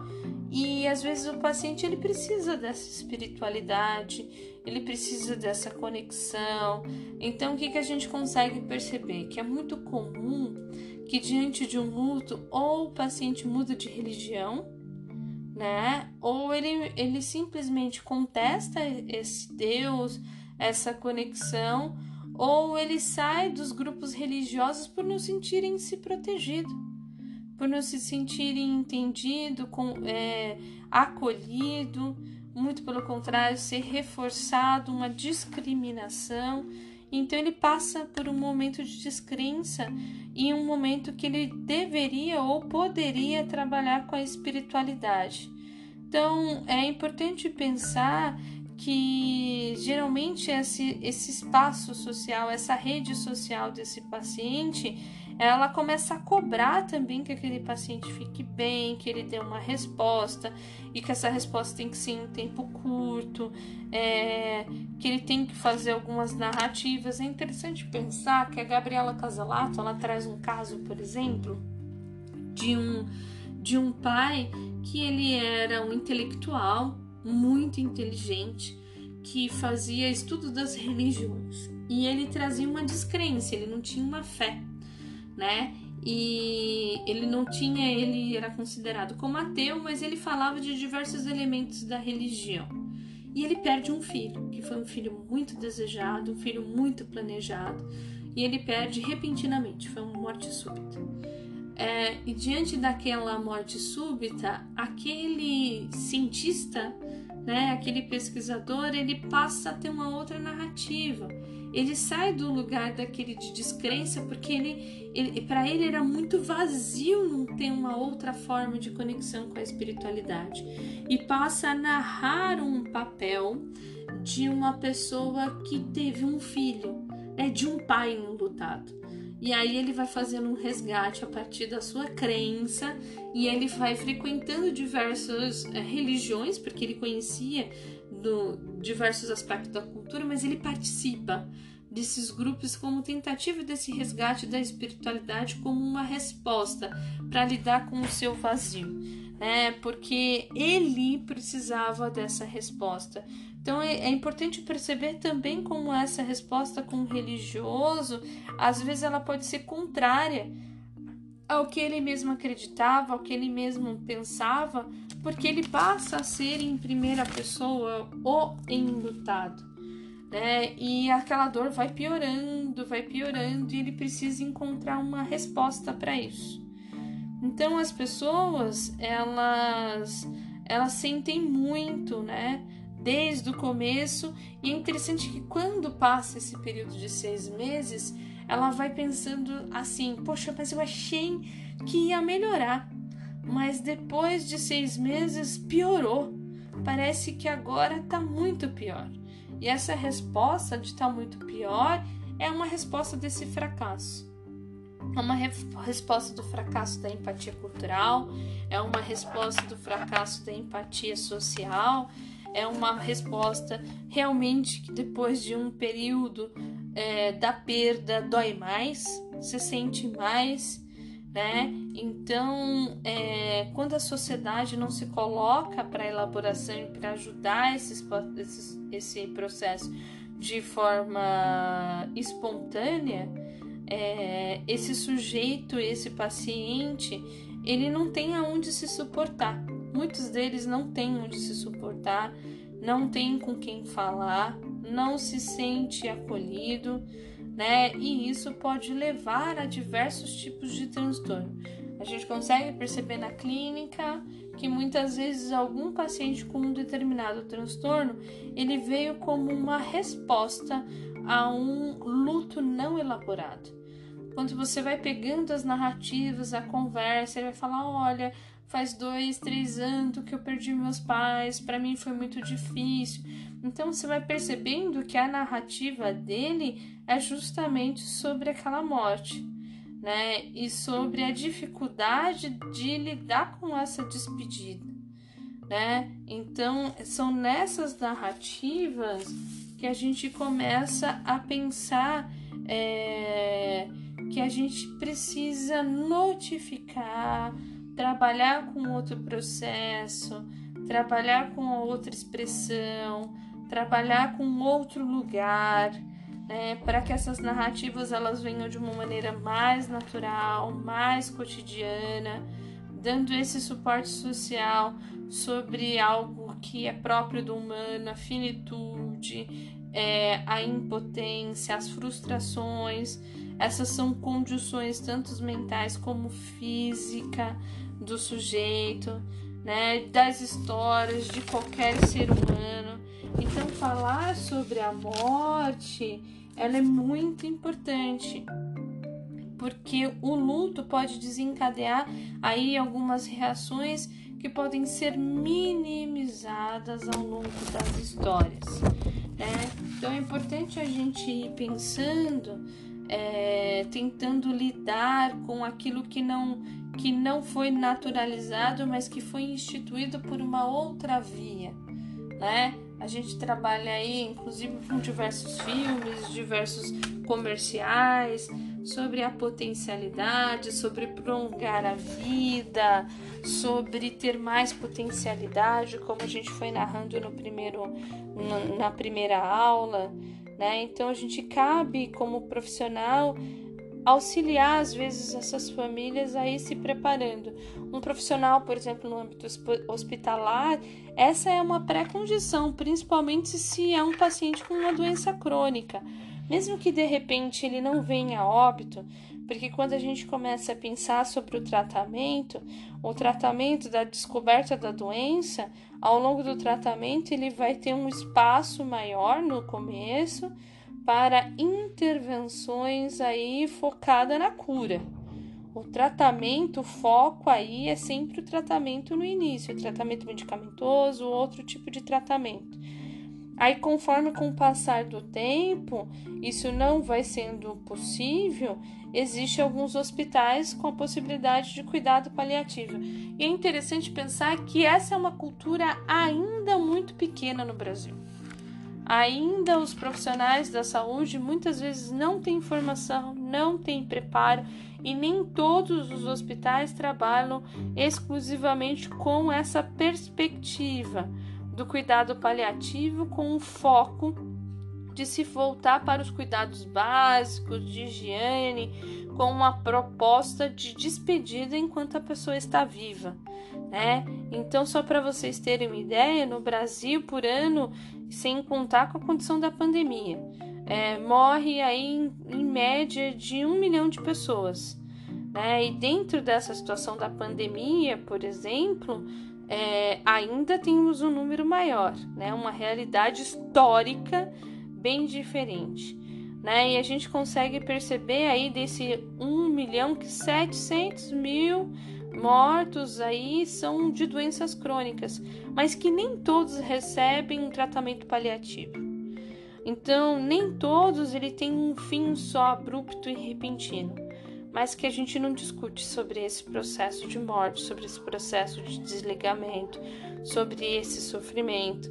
E às vezes o paciente ele precisa dessa espiritualidade, ele precisa dessa conexão. Então o que, que a gente consegue perceber? Que é muito comum que diante de um luto ou o paciente muda de religião, né? Ou ele, ele simplesmente contesta esse Deus, essa conexão, ou ele sai dos grupos religiosos por não sentirem se protegido, por não se sentirem entendido, com, é, acolhido, muito pelo contrário, ser reforçado uma discriminação. Então ele passa por um momento de descrença e um momento que ele deveria ou poderia trabalhar com a espiritualidade. Então é importante pensar que geralmente esse, esse espaço social, essa rede social desse paciente, ela começa a cobrar também que aquele paciente fique bem, que ele dê uma resposta e que essa resposta tem que ser em tempo curto, é, que ele tem que fazer algumas narrativas. É interessante pensar que a Gabriela Casalato ela traz um caso, por exemplo, de um de um pai que ele era um intelectual muito inteligente que fazia estudo das religiões e ele trazia uma descrença, ele não tinha uma fé, né? E ele não tinha, ele era considerado como ateu, mas ele falava de diversos elementos da religião. E ele perde um filho, que foi um filho muito desejado, um filho muito planejado, e ele perde repentinamente, foi uma morte súbita. É, e diante daquela morte súbita, aquele cientista, né, aquele pesquisador, ele passa a ter uma outra narrativa. Ele sai do lugar daquele de descrença porque ele, ele para ele era muito vazio não ter uma outra forma de conexão com a espiritualidade e passa a narrar um papel de uma pessoa que teve um filho, né, de um pai enlutado. E aí ele vai fazendo um resgate a partir da sua crença e ele vai frequentando diversas é, religiões, porque ele conhecia do, diversos aspectos da cultura, mas ele participa desses grupos como tentativa desse resgate da espiritualidade como uma resposta para lidar com o seu vazio, né? Porque ele precisava dessa resposta. Então é, é, importante perceber também como essa resposta com o religioso, às vezes ela pode ser contrária ao que ele mesmo acreditava, ao que ele mesmo pensava, porque ele passa a ser em primeira pessoa o enlutado. Né? E aquela dor vai piorando, vai piorando, e ele precisa encontrar uma resposta para isso. Então as pessoas elas elas sentem muito, né? desde o começo, e é interessante que quando passa esse período de seis meses, ela vai pensando assim: poxa, mas eu achei que ia melhorar, mas depois de seis meses piorou. Parece que agora está muito pior. E essa resposta de estar tá muito pior é uma resposta desse fracasso. É uma re resposta do fracasso da empatia cultural, é uma resposta do fracasso da empatia social, é uma resposta realmente que depois de um período é, da perda dói mais, se sente mais, né? Então, é, quando a sociedade não se coloca para elaboração e para ajudar esse processo de forma espontânea, é, esse sujeito, esse paciente, ele não tem aonde se suportar. Muitos deles não têm onde se suportar, não tem com quem falar, não se sente acolhido, né? E isso pode levar a diversos tipos de transtorno. A gente consegue perceber na clínica que muitas vezes algum paciente com um determinado transtorno, ele veio como uma resposta a um luto não elaborado. Quando você vai pegando as narrativas, a conversa, ele vai falar: olha, faz dois, três anos que eu perdi meus pais, para mim foi muito difícil. Então você vai percebendo que a narrativa dele é justamente sobre aquela morte, né? E sobre a dificuldade de lidar com essa despedida, né? Então são nessas narrativas que a gente começa a pensar é, que a gente precisa notificar trabalhar com outro processo, trabalhar com outra expressão, trabalhar com outro lugar, né, para que essas narrativas elas venham de uma maneira mais natural, mais cotidiana, dando esse suporte social sobre algo que é próprio do humano, a finitude, é, a impotência, as frustrações. Essas são condições tanto mentais como física do sujeito, né, das histórias de qualquer ser humano. Então falar sobre a morte, ela é muito importante. Porque o luto pode desencadear aí algumas reações que podem ser minimizadas ao longo das histórias. Né? Então é importante a gente ir pensando, é, tentando lidar com aquilo que não que não foi naturalizado, mas que foi instituído por uma outra via, né? A gente trabalha aí, inclusive, com diversos filmes, diversos comerciais, sobre a potencialidade, sobre prolongar a vida, sobre ter mais potencialidade, como a gente foi narrando no primeiro, na primeira aula, né? Então a gente cabe como profissional auxiliar às vezes essas famílias aí se preparando. Um profissional, por exemplo, no âmbito hospitalar, essa é uma pré-condição, principalmente se é um paciente com uma doença crônica. Mesmo que de repente ele não venha a óbito, porque quando a gente começa a pensar sobre o tratamento, o tratamento da descoberta da doença, ao longo do tratamento ele vai ter um espaço maior no começo para intervenções aí focada na cura. O tratamento, o foco aí é sempre o tratamento no início, o tratamento medicamentoso, outro tipo de tratamento. Aí, conforme com o passar do tempo, isso não vai sendo possível, existe alguns hospitais com a possibilidade de cuidado paliativo. E é interessante pensar que essa é uma cultura ainda muito pequena no Brasil. Ainda os profissionais da saúde muitas vezes não têm formação, não têm preparo e nem todos os hospitais trabalham exclusivamente com essa perspectiva do cuidado paliativo com o foco de se voltar para os cuidados básicos de higiene, com uma proposta de despedida enquanto a pessoa está viva, né? Então, só para vocês terem uma ideia, no Brasil, por ano, sem contar com a condição da pandemia, é, morre aí em, em média de um milhão de pessoas, né? E dentro dessa situação da pandemia, por exemplo, é, ainda temos um número maior, né? Uma realidade histórica bem diferente. Né? E a gente consegue perceber aí desse 1 milhão que 700 mil mortos aí são de doenças crônicas, mas que nem todos recebem um tratamento paliativo. Então, nem todos ele tem um fim só abrupto e repentino, mas que a gente não discute sobre esse processo de morte, sobre esse processo de desligamento, sobre esse sofrimento,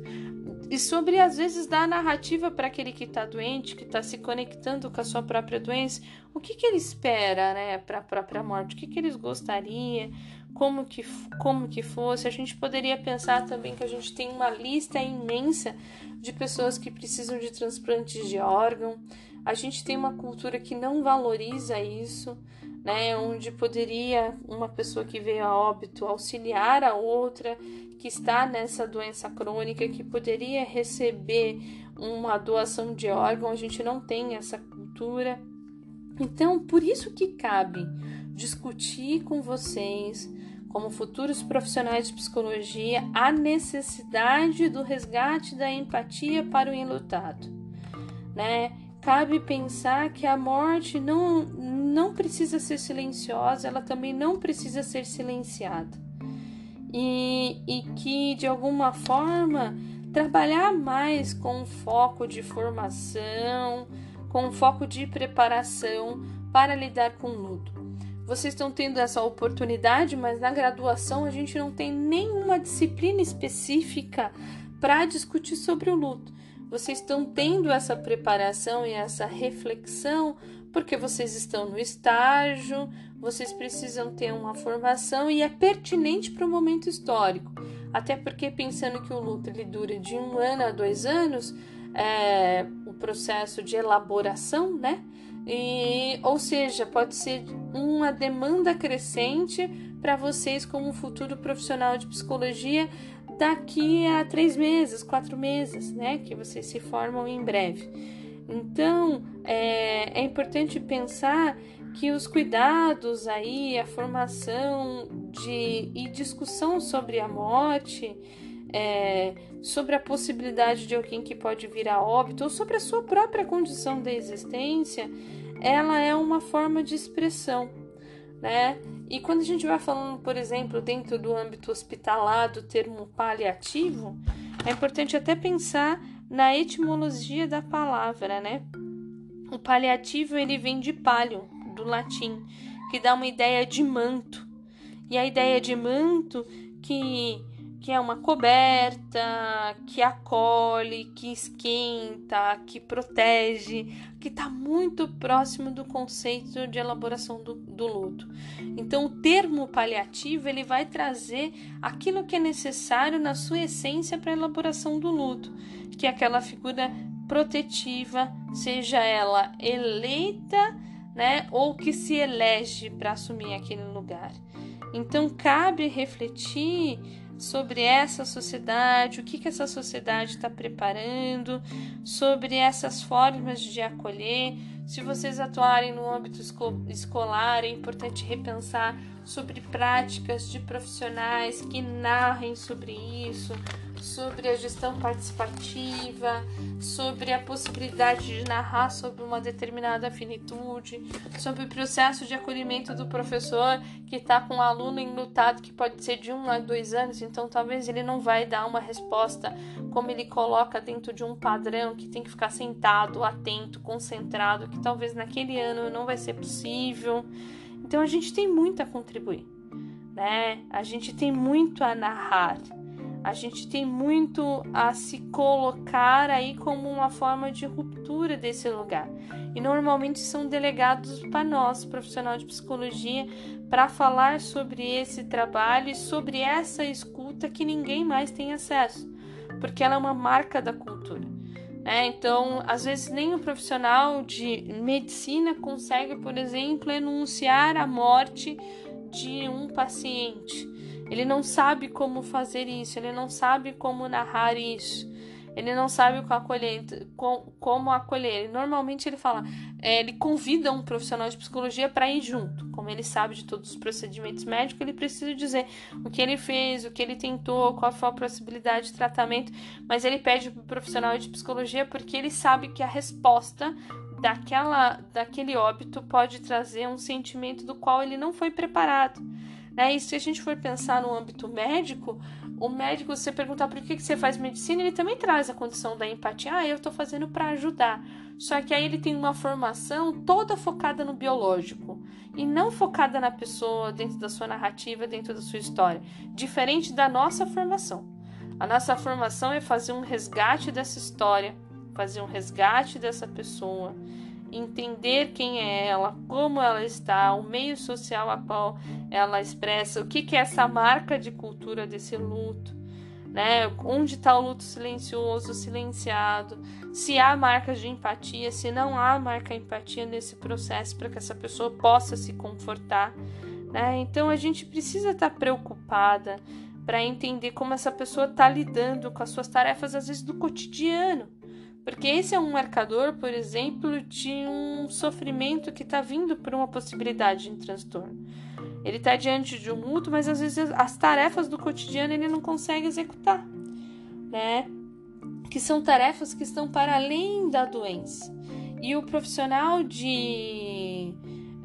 e sobre às vezes dar narrativa para aquele que está doente, que está se conectando com a sua própria doença, o que, que ele espera, né, para a própria morte, o que, que eles gostariam, como que, como que fosse. A gente poderia pensar também que a gente tem uma lista imensa de pessoas que precisam de transplantes de órgão. A gente tem uma cultura que não valoriza isso, né? Onde poderia uma pessoa que veio a óbito auxiliar a outra que está nessa doença crônica, que poderia receber uma doação de órgão. A gente não tem essa cultura. Então, por isso que cabe discutir com vocês, como futuros profissionais de psicologia, a necessidade do resgate da empatia para o enlutado, né? Cabe pensar que a morte não, não precisa ser silenciosa, ela também não precisa ser silenciada. E, e que, de alguma forma, trabalhar mais com foco de formação, com foco de preparação para lidar com o luto. Vocês estão tendo essa oportunidade, mas na graduação a gente não tem nenhuma disciplina específica para discutir sobre o luto. Vocês estão tendo essa preparação e essa reflexão porque vocês estão no estágio, vocês precisam ter uma formação e é pertinente para o momento histórico. Até porque, pensando que o luto ele dura de um ano a dois anos, é, o processo de elaboração, né? E, ou seja, pode ser uma demanda crescente para vocês como futuro profissional de psicologia daqui a três meses, quatro meses, né? Que vocês se formam em breve. Então, é, é importante pensar que os cuidados aí, a formação de e discussão sobre a morte, é, sobre a possibilidade de alguém que pode vir a óbito, ou sobre a sua própria condição de existência, ela é uma forma de expressão, né? E quando a gente vai falando, por exemplo, dentro do âmbito hospitalar, do termo paliativo, é importante até pensar na etimologia da palavra, né? O paliativo ele vem de palio, do latim, que dá uma ideia de manto. E a ideia de manto que que é uma coberta, que acolhe, que esquenta, que protege, que está muito próximo do conceito de elaboração do, do, luto. Então, o termo paliativo ele vai trazer aquilo que é necessário na sua essência para a elaboração do luto, que aquela figura protetiva, seja ela eleita, né, ou que se elege para assumir aquele lugar. Então, cabe refletir sobre essa sociedade, o que, que essa sociedade está preparando, sobre essas formas de acolher. Se vocês atuarem no âmbito escolar, é importante repensar sobre práticas de profissionais que narrem sobre isso, sobre a gestão participativa, sobre a possibilidade de narrar sobre uma determinada finitude, sobre o processo de acolhimento do professor que está com um aluno enlutado que pode ser de um a dois anos, então talvez ele não vai dar uma resposta como ele coloca dentro de um padrão que tem que ficar sentado, atento, concentrado, que talvez naquele ano não vai ser possível. Então a gente tem muito a contribuir, né? A gente tem muito a narrar a gente tem muito a se colocar aí como uma forma de ruptura desse lugar. E normalmente são delegados para nós, profissional de psicologia, para falar sobre esse trabalho e sobre essa escuta que ninguém mais tem acesso, porque ela é uma marca da cultura. Né? Então, às vezes, nem o profissional de medicina consegue, por exemplo, enunciar a morte de um paciente ele não sabe como fazer isso, ele não sabe como narrar isso, ele não sabe acolher, como acolher. Normalmente ele fala, é, ele convida um profissional de psicologia para ir junto. Como ele sabe de todos os procedimentos médicos, ele precisa dizer o que ele fez, o que ele tentou, qual foi a possibilidade de tratamento, mas ele pede para o profissional de psicologia porque ele sabe que a resposta daquela, daquele óbito pode trazer um sentimento do qual ele não foi preparado. Né? E se a gente for pensar no âmbito médico, o médico, você perguntar por que, que você faz medicina, ele também traz a condição da empatia. Ah, eu estou fazendo para ajudar. Só que aí ele tem uma formação toda focada no biológico e não focada na pessoa, dentro da sua narrativa, dentro da sua história. Diferente da nossa formação. A nossa formação é fazer um resgate dessa história, fazer um resgate dessa pessoa entender quem é ela, como ela está, o meio social a qual ela expressa, o que, que é essa marca de cultura desse luto, né? Onde está o luto silencioso, silenciado, se há marcas de empatia, se não há marca de empatia nesse processo para que essa pessoa possa se confortar, né? Então a gente precisa estar tá preocupada para entender como essa pessoa está lidando com as suas tarefas, às vezes do cotidiano porque esse é um marcador, por exemplo, de um sofrimento que está vindo por uma possibilidade de transtorno. Ele está diante de um luto, mas às vezes as tarefas do cotidiano ele não consegue executar, né? Que são tarefas que estão para além da doença. E o profissional de,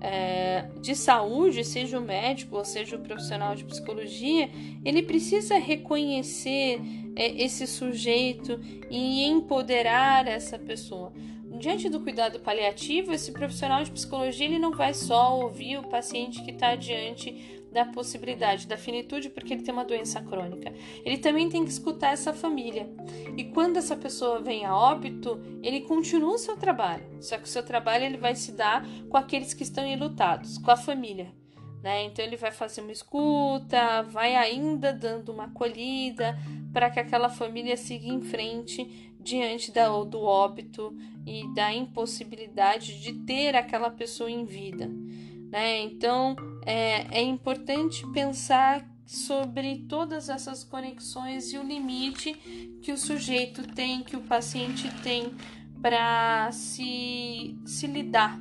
é, de saúde, seja o médico ou seja o profissional de psicologia, ele precisa reconhecer esse sujeito e empoderar essa pessoa. Diante do cuidado paliativo, esse profissional de psicologia ele não vai só ouvir o paciente que está diante da possibilidade da finitude porque ele tem uma doença crônica. Ele também tem que escutar essa família. E quando essa pessoa vem a óbito, ele continua o seu trabalho. Só que o seu trabalho ele vai se dar com aqueles que estão enlutados, com a família. Né? Então ele vai fazer uma escuta, vai ainda dando uma acolhida para que aquela família siga em frente diante da, do óbito e da impossibilidade de ter aquela pessoa em vida. Né? Então é, é importante pensar sobre todas essas conexões e o limite que o sujeito tem, que o paciente tem para se, se lidar,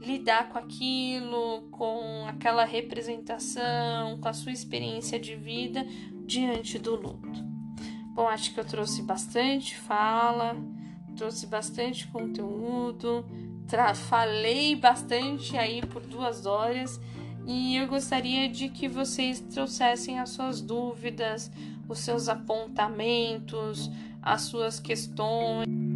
lidar com aquilo, com aquela representação, com a sua experiência de vida diante do luto. Bom, acho que eu trouxe bastante fala, trouxe bastante conteúdo, falei bastante aí por duas horas e eu gostaria de que vocês trouxessem as suas dúvidas, os seus apontamentos, as suas questões.